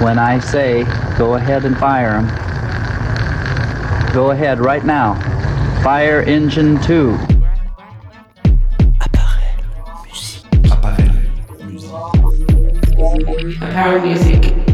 When I say go ahead and fire them, go ahead right now. Fire engine 2. Appareil musique. Apparel Music.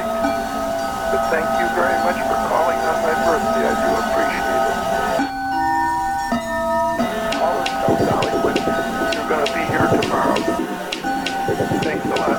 Thank you very much for calling on my birthday. I do appreciate it. Always tell Dollywood you're going to be here tomorrow. Thanks a lot.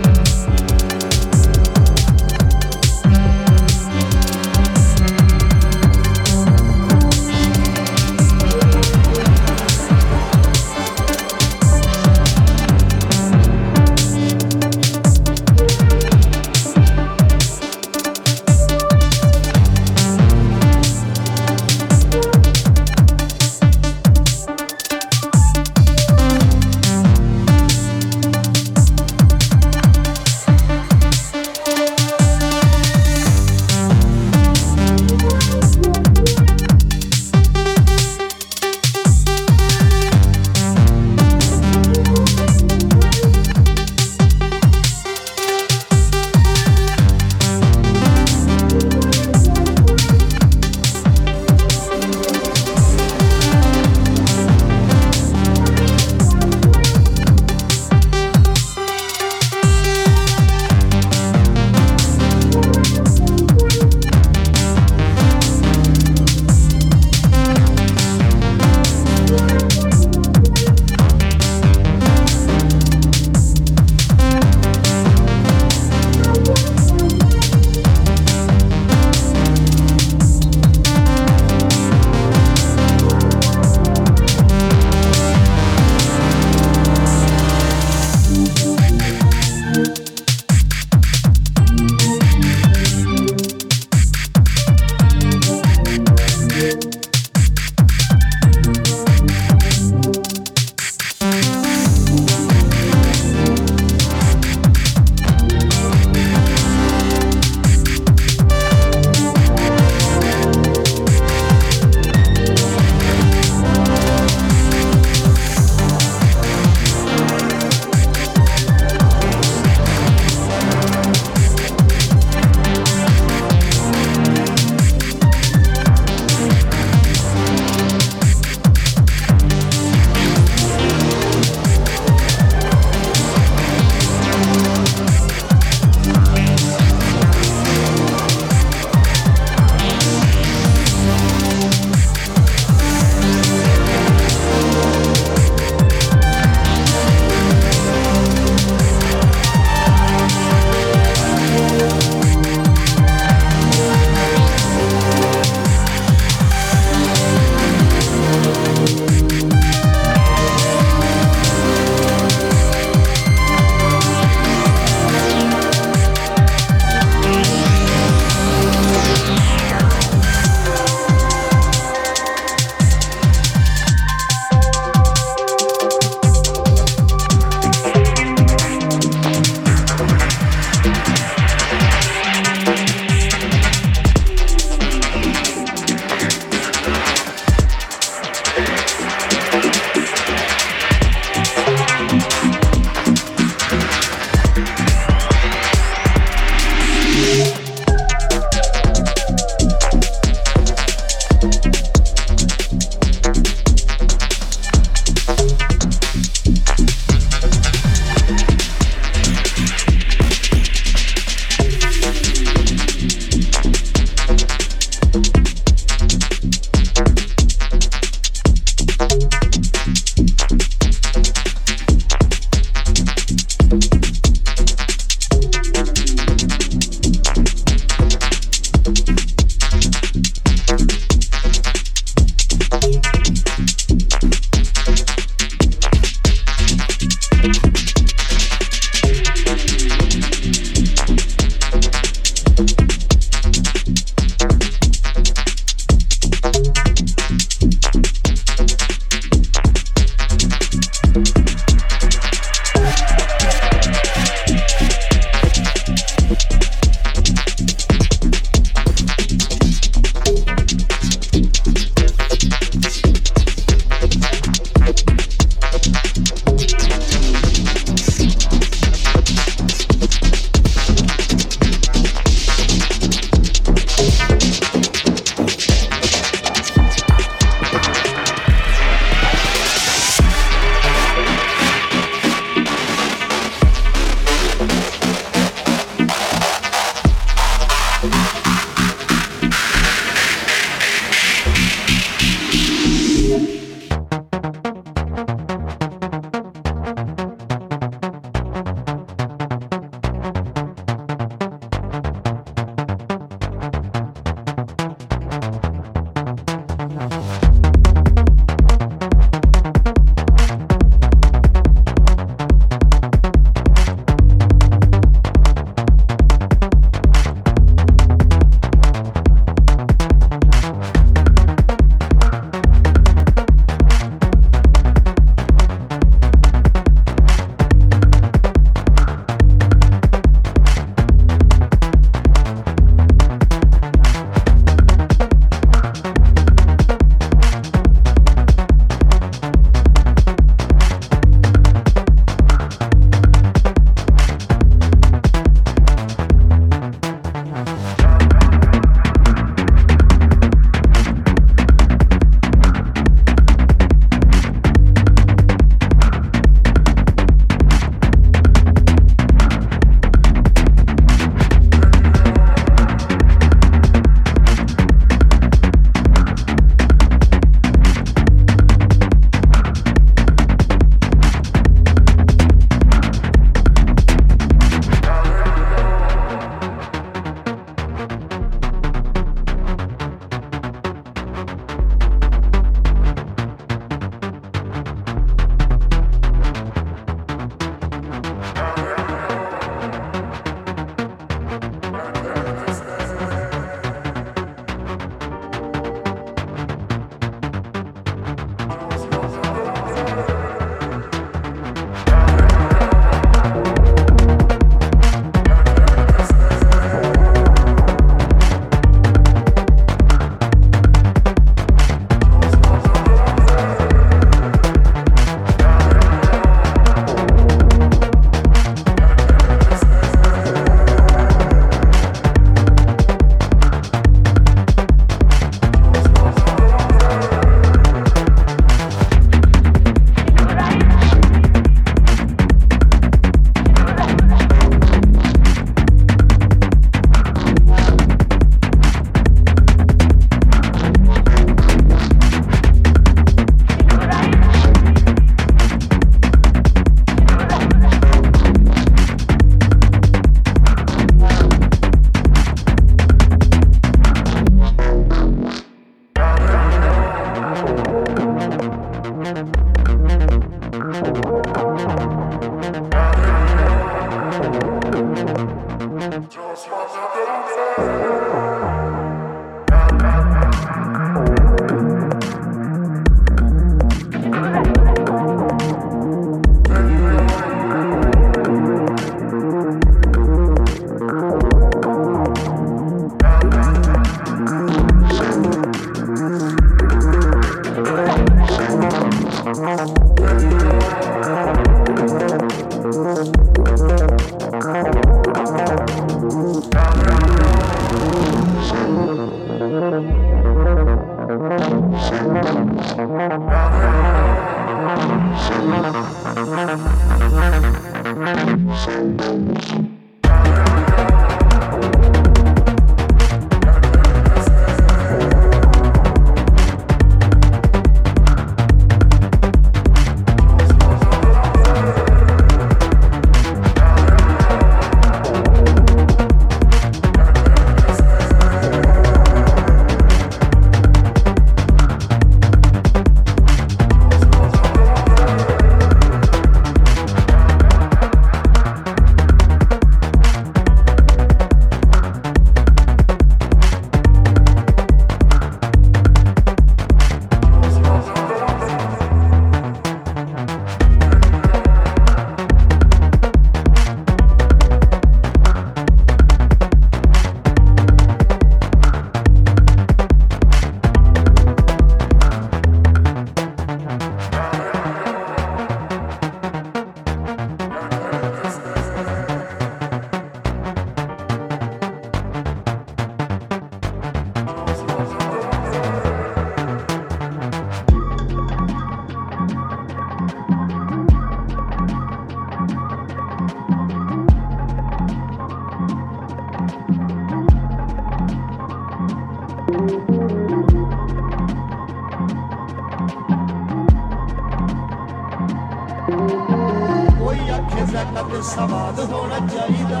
ਹੋਣਾ ਚਾਹੀਦਾ।